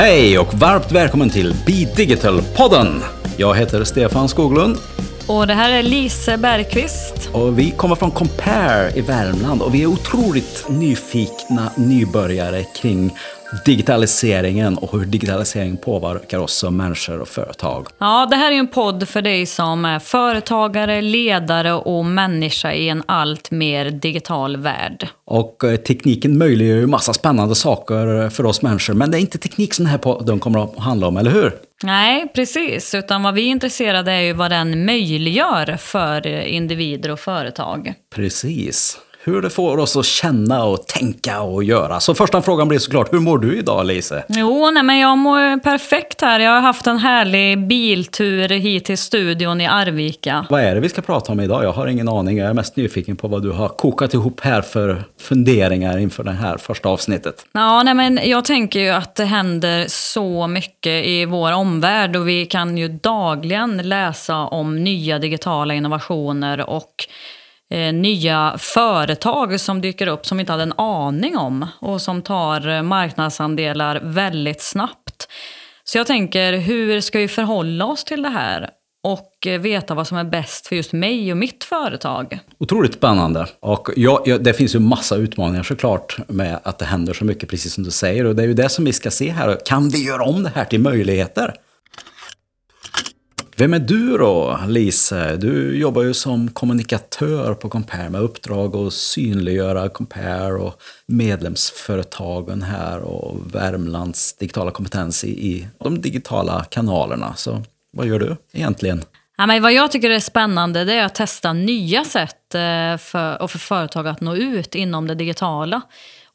Hej och varmt välkommen till Be Digital-podden! Jag heter Stefan Skoglund och det här är Lise Bergqvist. och vi kommer från Compare i Värmland och vi är otroligt nyfikna nybörjare kring digitaliseringen och hur digitaliseringen påverkar oss som människor och företag. Ja, det här är en podd för dig som är företagare, ledare och människa i en allt mer digital värld. Och eh, tekniken möjliggör ju massa spännande saker för oss människor, men det är inte teknik som den här podden kommer att handla om, eller hur? Nej, precis. Utan vad vi är intresserade är ju vad den möjliggör för individer och företag. Precis. Hur det får oss att känna och tänka och göra. Så första frågan blir såklart, hur mår du idag Lise? Jo, nej, men jag mår perfekt här. Jag har haft en härlig biltur hit till studion i Arvika. Vad är det vi ska prata om idag? Jag har ingen aning. Jag är mest nyfiken på vad du har kokat ihop här för funderingar inför det här första avsnittet. Ja, nej, men jag tänker ju att det händer så mycket i vår omvärld och vi kan ju dagligen läsa om nya digitala innovationer och eh, nya företag som dyker upp som vi inte hade en aning om och som tar eh, marknadsandelar väldigt snabbt. Så jag tänker, hur ska vi förhålla oss till det här? Och eh, veta vad som är bäst för just mig och mitt företag. Otroligt spännande. Och ja, ja, det finns ju massa utmaningar såklart med att det händer så mycket, precis som du säger. Och det är ju det som vi ska se här. Kan vi göra om det här till möjligheter? Vem är du då, Lise? Du jobbar ju som kommunikatör på Compare med uppdrag att synliggöra Compare och medlemsföretagen här och Värmlands digitala kompetens i, i de digitala kanalerna. Så vad gör du egentligen? Ja, men vad jag tycker är spännande det är att testa nya sätt eh, för, och för företag att nå ut inom det digitala.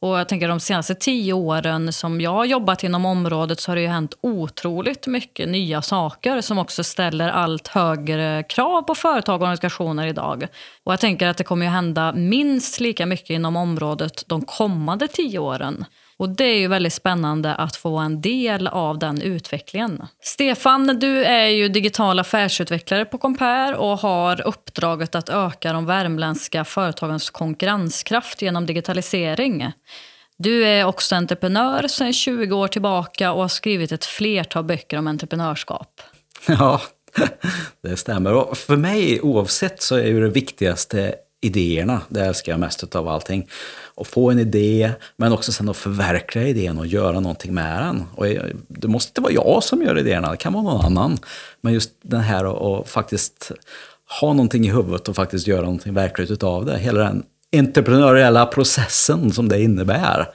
Och jag tänker de senaste tio åren som jag har jobbat inom området så har det ju hänt otroligt mycket nya saker som också ställer allt högre krav på företag och organisationer idag. Och jag tänker att det kommer ju hända minst lika mycket inom området de kommande tio åren. Och det är ju väldigt spännande att få en del av den utvecklingen. Stefan, du är ju digital affärsutvecklare på Compare och har uppdraget att öka de värmländska företagens konkurrenskraft genom digitalisering. Du är också entreprenör sedan 20 år tillbaka och har skrivit ett flertal böcker om entreprenörskap. Ja, det stämmer. Och för mig, oavsett, så är ju det viktigaste idéerna. Det älskar jag mest av allting. Att få en idé, men också sen att förverkliga idén och göra någonting med den. Och det måste inte vara jag som gör idéerna, det kan vara någon annan. Men just den här att faktiskt ha någonting i huvudet och faktiskt göra någonting verkligt utav det. Hela den entreprenöriella processen som det innebär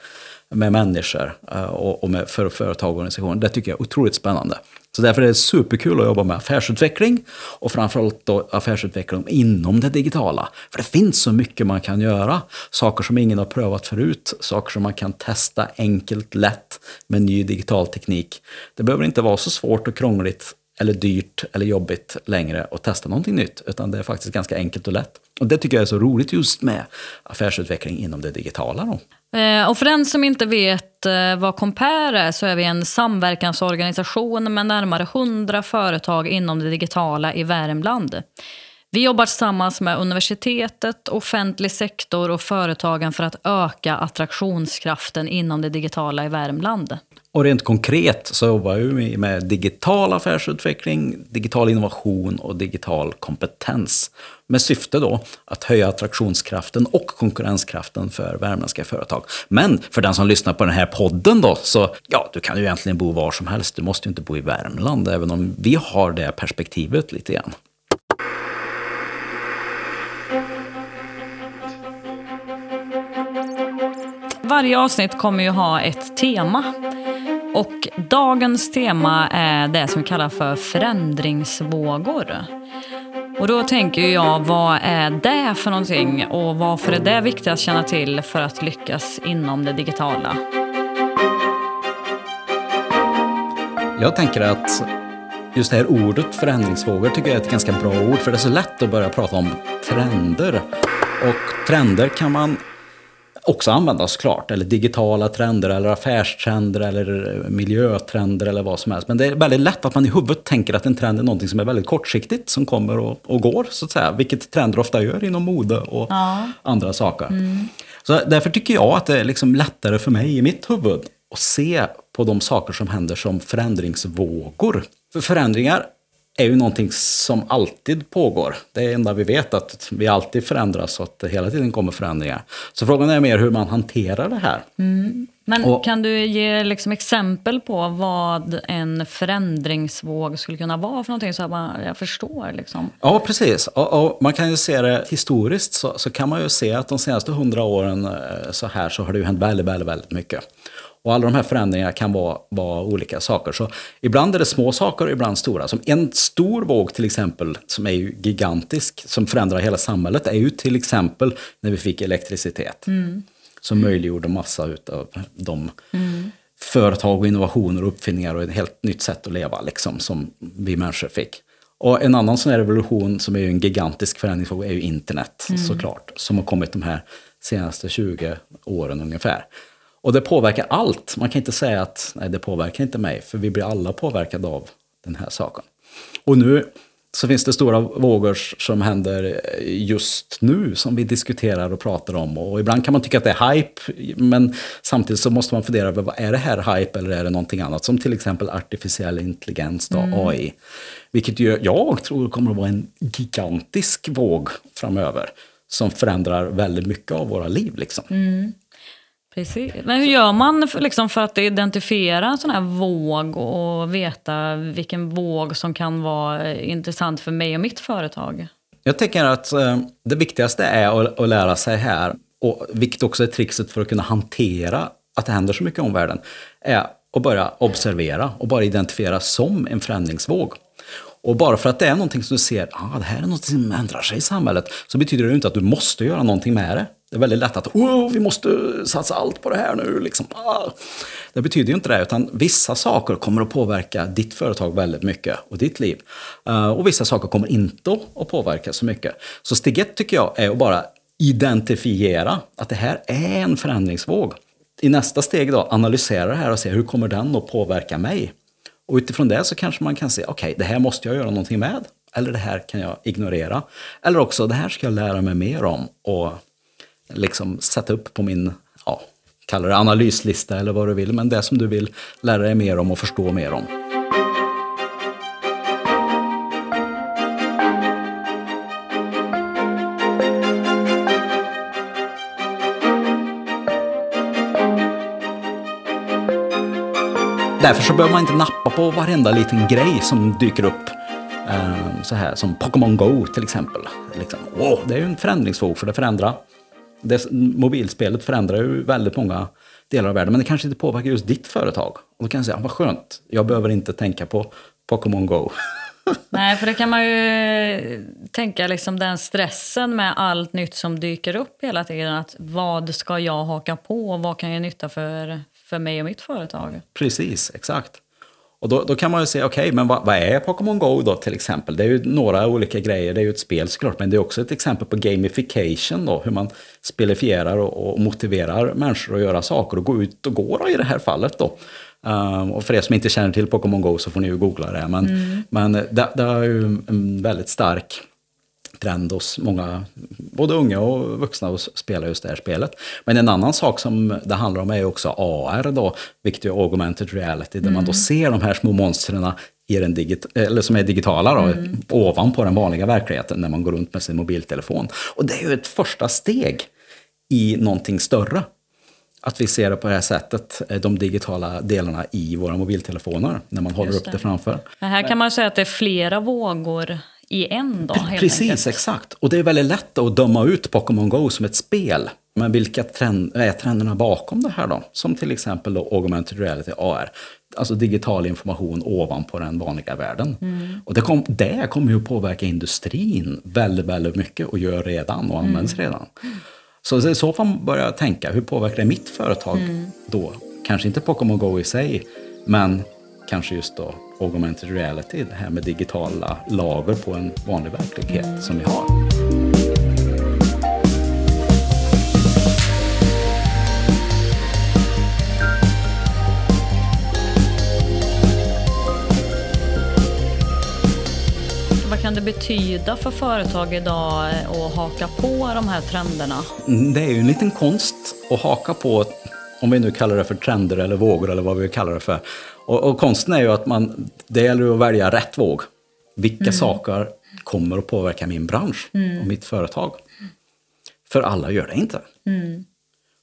med människor eh, och med för företag och organisationer. Det tycker jag är otroligt spännande. Så därför är det superkul att jobba med affärsutveckling och framförallt då affärsutveckling inom det digitala. För det finns så mycket man kan göra. Saker som ingen har prövat förut, saker som man kan testa enkelt, lätt med ny digital teknik. Det behöver inte vara så svårt och krångligt eller dyrt eller jobbigt längre att testa någonting nytt, utan det är faktiskt ganska enkelt och lätt. Och det tycker jag är så roligt just med affärsutveckling inom det digitala. Då. Eh, och för den som inte vet eh, vad Compare är så är vi en samverkansorganisation med närmare 100 företag inom det digitala i Värmland. Vi jobbar tillsammans med universitetet, offentlig sektor och företagen för att öka attraktionskraften inom det digitala i Värmland. Och rent konkret så jobbar vi med digital affärsutveckling, digital innovation och digital kompetens. Med syfte då att höja attraktionskraften och konkurrenskraften för värmländska företag. Men för den som lyssnar på den här podden då, så ja, du kan ju egentligen bo var som helst. Du måste ju inte bo i Värmland, även om vi har det perspektivet lite grann. Varje avsnitt kommer ju ha ett tema. Och dagens tema är det som vi kallar för förändringsvågor. Och då tänker ju jag, vad är det för någonting och varför är det viktigt att känna till för att lyckas inom det digitala? Jag tänker att just det här ordet förändringsvågor tycker jag är ett ganska bra ord, för det är så lätt att börja prata om trender. Och trender kan man också använda såklart, eller digitala trender, eller affärstrender, eller miljötrender eller vad som helst. Men det är väldigt lätt att man i huvudet tänker att en trend är någonting som är väldigt kortsiktigt, som kommer och, och går, så att säga. Vilket trender ofta gör inom mode och Ja. andra saker. Så därför tycker jag att det är liksom lättare för mig i mitt huvud och se på de saker som händer som förändringsvågor. För förändringar är ju någonting som alltid pågår. Det är enda vi vet, att vi alltid förändras och att det hela tiden kommer förändringar. Så frågan är mer hur man hanterar det här. Mm. Men och, kan du ge liksom exempel på vad en förändringsvåg skulle kunna vara för någonting så att man, jag förstår? Liksom. Ja, precis. Och, och, man kan ju se det historiskt så, så kan man ju se att de senaste hundra åren eh, så här så har det ju hänt väldigt, väldigt, väldigt mycket. Och alla de här förändringarna kan vara, vara olika saker. Så ibland är det små saker och ibland stora. Som en stor våg till exempel, som är gigantisk, som förändrar hela samhället, är ju till exempel när vi fick elektricitet. Mm. Som möjliggjorde massa utav de mm. företag och innovationer och uppfinningar och ett helt nytt sätt att leva liksom, som vi människor fick. Och en annan sån här revolution som är en gigantisk förändringsvåg är ju internet mm. såklart. Som har kommit de här senaste 20 åren ungefär. Och det påverkar allt. Man kan inte säga att nej, det påverkar inte mig, för vi blir alla påverkade av den här saken. Och nu så finns det stora vågor som händer just nu som vi diskuterar och pratar om. Och ibland kan man tycka att det är hype, men samtidigt så måste man fundera över vad är det här hype eller är det någonting annat? Som till exempel artificiell intelligens, då, mm. AI. Vilket ju jag tror kommer att vara en gigantisk våg framöver som förändrar väldigt mycket av våra liv. Liksom. Mm. Precis. Men hur gör man för, liksom, för att identifiera en sån här våg och veta vilken våg som kan vara eh, intressant för mig och mitt företag? Jag tänker att eh, det viktigaste är att, att lära sig här, och vilket också är trixet för att kunna hantera att det händer så mycket i omvärlden, är att börja observera och bara identifiera som en förändringsvåg. Och bara för att det är någonting som du ser, ah, det här är något som ändrar sig i samhället, så betyder det ju inte att du måste göra någonting med det. Det är väldigt lätt att oh, vi måste satsa allt på det här nu. Liksom. Ah. Det betyder ju inte det, utan vissa saker kommer att påverka ditt företag väldigt mycket och ditt liv. Eh, och vissa saker kommer inte att påverka så mycket. Så steg ett tycker jag är att bara identifiera att det här är en förändringsvåg. I nästa steg då analysera det här och se hur kommer den att påverka mig? Och utifrån det så kanske man kan se, okej, okay, det här måste jag göra någonting med. Eller det här kan jag ignorera. Eller också, det här ska jag lära mig mer om och liksom sätta upp på min, ja, kalla det analyslista eller vad du vill, men det som du vill lära dig mer om och förstå mer om. Därför så behöver man inte nappa på varenda liten grej som dyker upp. Eh, så här som Pokémon Go till exempel. Liksom, oh, det är ju en förändringsvåg för det förändrar det, mobilspelet förändrar ju väldigt många delar av världen, men det kanske inte påverkar just ditt företag. Och då kan jag säga, vad skönt, jag behöver inte tänka på Pokémon Go. Nej, för det kan man ju tänka, liksom den stressen med allt nytt som dyker upp hela tiden. Att vad ska jag haka på och vad kan jag nytta för, för mig och mitt företag? Precis, exakt. Och då, då kan man ju säga, okej, okay, men vad, vad, är Pokémon Go då till exempel? Det är ju några olika grejer, det är ju ett spel såklart, men det är också ett exempel på gamification då, hur man spelifierar och, och motiverar människor att göra saker och gå ut och gå då, i det här fallet då. Um, och för er som inte känner till Pokémon Go så får ni ju googla det. Men, mm. men det, det är ju en väldigt stark trend hos många, både unga och vuxna, att spela just det här spelet. Men en annan sak som det handlar om är också AR då, vilket är augmented reality, där mm. man då mm. ser de här små monstren i den digit eller som är digitala då, mm. ovanpå den vanliga verkligheten när man går runt med sin mobiltelefon. Och det är ju ett första steg i någonting större. Att vi ser det på det här sättet, eh, de digitala delarna i våra mobiltelefoner, när man håller upp det framför. Men här kan man säga att det är flera vågor i en dag. Precis, enkelt. exakt. Och det är väldigt lätt att döma ut Pokémon Go som ett spel. Men vilka trend, är trenderna bakom det här då? Som till exempel då augmented reality, AR. Alltså digital information ovanpå den vanliga världen. Mm. Och det, kom, det kommer ju påverka industrin väldigt, väldigt mycket och gör redan och används mm. redan. Så i så fall börjar jag tänka, hur påverkar det mitt företag mm. då? Kanske inte Pokémon Go i sig, men kanske just då augmented reality, det här med digitala lager på en vanlig verklighet som vi har. Vad kan det betyda för företag idag att haka på de här trenderna? Det är ju en liten konst att haka på Om vi nu kallar det för trender eller vågor eller vad vi kallar det för. Och, och konsten är ju att man, det gäller att välja rätt våg. Vilka saker kommer att påverka min bransch och mitt företag? För alla gör det inte.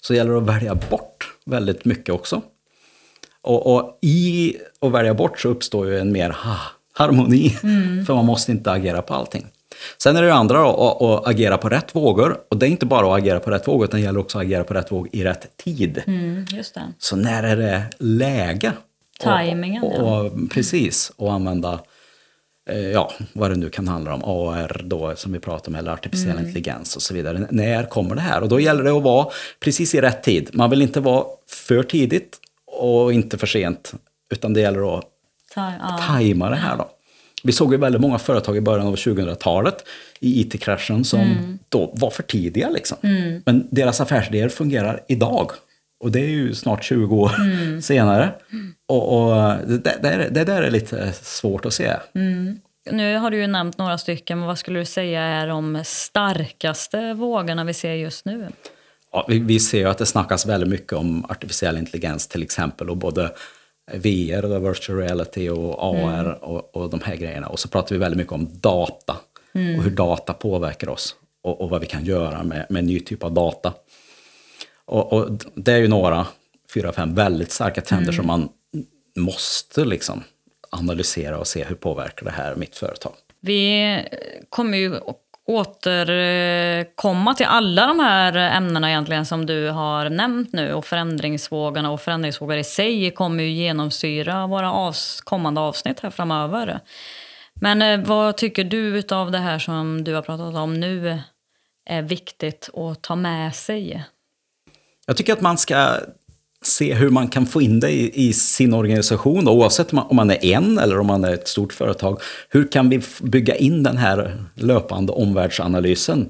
Så det gäller att välja bort väldigt mycket också. Och, och i att välja bort så uppstår ju en mer ha, harmoni. För man måste inte agera på allting. Sen är det ju andra då, att, att agera på rätt vågor. Och det är inte bara att agera på rätt vågor, utan det gäller också att agera på rätt våg i rätt tid. Mm. Så när är det läge? Timingen, och, ja. och, Precis, och använda eh, ja, vad det nu kan handla om, AR då som vi pratar om, eller artificiell Mm. intelligens och så vidare. N- När kommer det här? Och då gäller det att vara precis i rätt tid. Man vill inte vara för tidigt och inte för sent, utan det gäller att Ta, ja. tajma det här då. Vi såg ju väldigt många företag i början av 2000-talet i IT-kraschen som då var för tidiga. Liksom. Men deras affärsidéer fungerar idag. Och det är ju snart 20 år senare. Och, och det, det, där- det där är lite svårt att se. Nu har du ju nämnt några stycken, men vad skulle du säga är de starkaste vågorna vi ser just nu? Ja, vi, vi ser ju att det snackas väldigt mycket om artificiell intelligens till exempel. Och både VR, då, virtual reality och AR och, och de här grejerna. Och så pratar vi väldigt mycket om data och hur data påverkar oss. Och, och vad vi kan göra med, med ny typ av data. Och, och det är ju några, fyra, fem väldigt starka trender som man måste liksom analysera och se hur påverkar det här mitt företag. Vi kommer ju återkomma till alla de här ämnena egentligen som du har nämnt nu och förändringsvågorna och förändringsvågor i sig kommer ju genomsyra våra avs- kommande avsnitt här framöver. Men eh, vad tycker du av det här som du har pratat om nu är viktigt att ta med sig? Jag tycker att man ska se hur man kan få in det i, i sin organisation, då, oavsett om man, om man är en eller om man är ett stort företag. Hur kan vi bygga in den här löpande omvärldsanalysen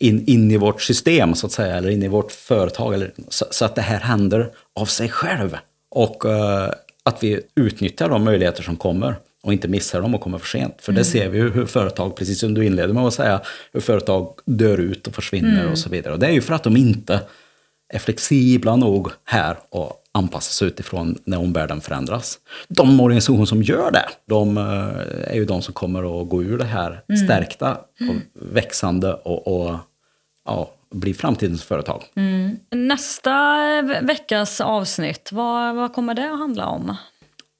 in, in i vårt system, så att säga, eller in i vårt företag, eller, så, så att det här händer av sig själv. Och eh, att vi utnyttjar de möjligheter som kommer och inte missar dem och kommer för sent. För det ser vi ju hur företag, precis som du inledde med att säga, hur företag dör ut och försvinner och så vidare. Och det är ju för att de inte är flexibla nog här och anpassar sig utifrån när omvärlden förändras. De organisationer som gör det, de eh, är ju de som kommer att gå ur det här stärkta och växande och, och ja, bli framtidens företag. Nästa ve- veckas avsnitt, vad, vad kommer det att handla om?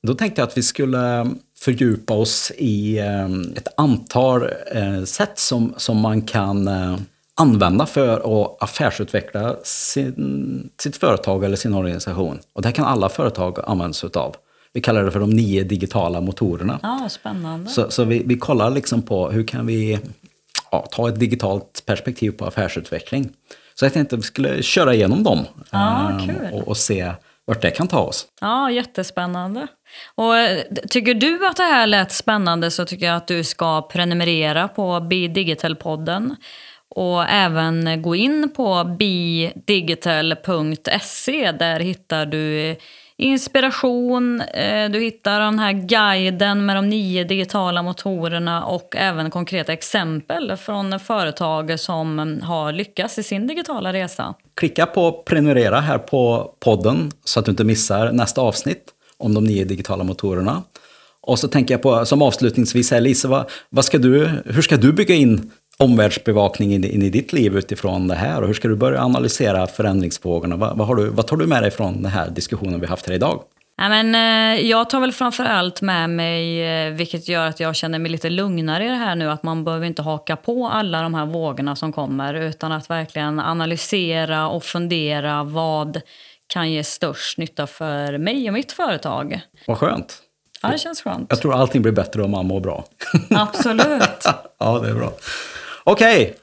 Då tänkte jag att vi skulle fördjupa oss i eh, ett antal eh, sätt som, som man kan eh, använda för att affärsutveckla sin, sitt företag eller sin organisation. Och det här kan alla företag använda sig av. Vi kallar det för de nio digitala motorerna. Ja, spännande. Så, så vi, vi kollar liksom på hur kan vi ja, ta ett digitalt perspektiv på affärsutveckling. Så jag tänkte att vi skulle köra igenom dem Ja, kul. och, och se vart det kan ta oss. Ja, jättespännande. Och eh, tycker du att det här lät spännande så tycker jag att du ska prenumerera på Bidigital-podden. Och även gå in på bidigital.se. Där hittar du inspiration, eh, du hittar den här guiden med de nio digitala motorerna och även konkreta exempel från företag som har lyckats i sin digitala resa. Klicka på prenumerera här på podden så att du inte missar nästa avsnitt om de nio digitala motorerna. Och så tänker jag på, som avslutningsvis här, Lisa, vad, vad ska du, hur ska du bygga in omvärldsbevakning in, in i ditt liv utifrån det här? Och hur ska du börja analysera förändringsvågorna? Vad, vad, har du, vad tar du med dig från den här diskussionen vi haft här idag? Ja, men, eh, jag tar väl framför allt med mig, eh, vilket gör att jag känner mig lite lugnare i det här nu, att man behöver inte haka på alla de här vågorna som kommer, utan att verkligen analysera och fundera vad kan ge störst nytta för mig och mitt företag. Vad skönt. Ja, det känns skönt. Jag tror allting blir bättre om man mår bra. Absolut. ja, det är bra. Okej,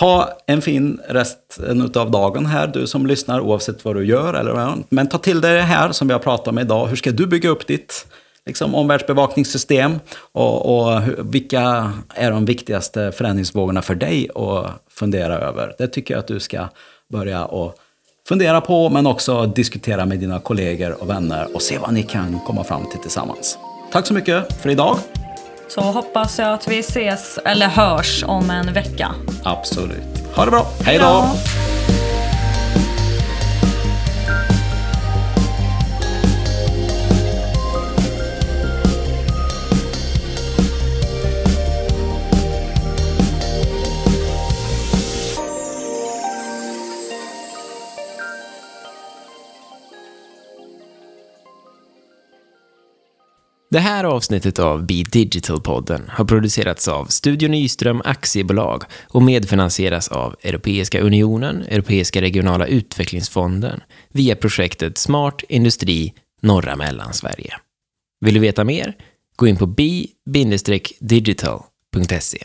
ha en fin resten av dagen här, du som lyssnar, oavsett vad du gör. Eller vad. Men ta till dig det här som vi har pratat om idag. Hur ska du bygga upp ditt liksom, omvärldsbevakningssystem? Och, och vilka är de viktigaste förändringsvågorna för dig att fundera över? Det tycker jag att du ska börja och fundera på, men också diskutera med dina kollegor och vänner och se vad ni kan komma fram till tillsammans. Tack så mycket för idag. Så hoppas jag att vi ses, eller hörs, om en vecka. Absolut. Ha det bra. Hej då! Det här avsnittet av Be Digital-podden har producerats av Studio Nyström Aktiebolag och medfinansieras av Europeiska Unionen, Europeiska regionala utvecklingsfonden via projektet Smart Industri Norra Mellansverige. Vill du veta mer? Gå in på bi-digital.se.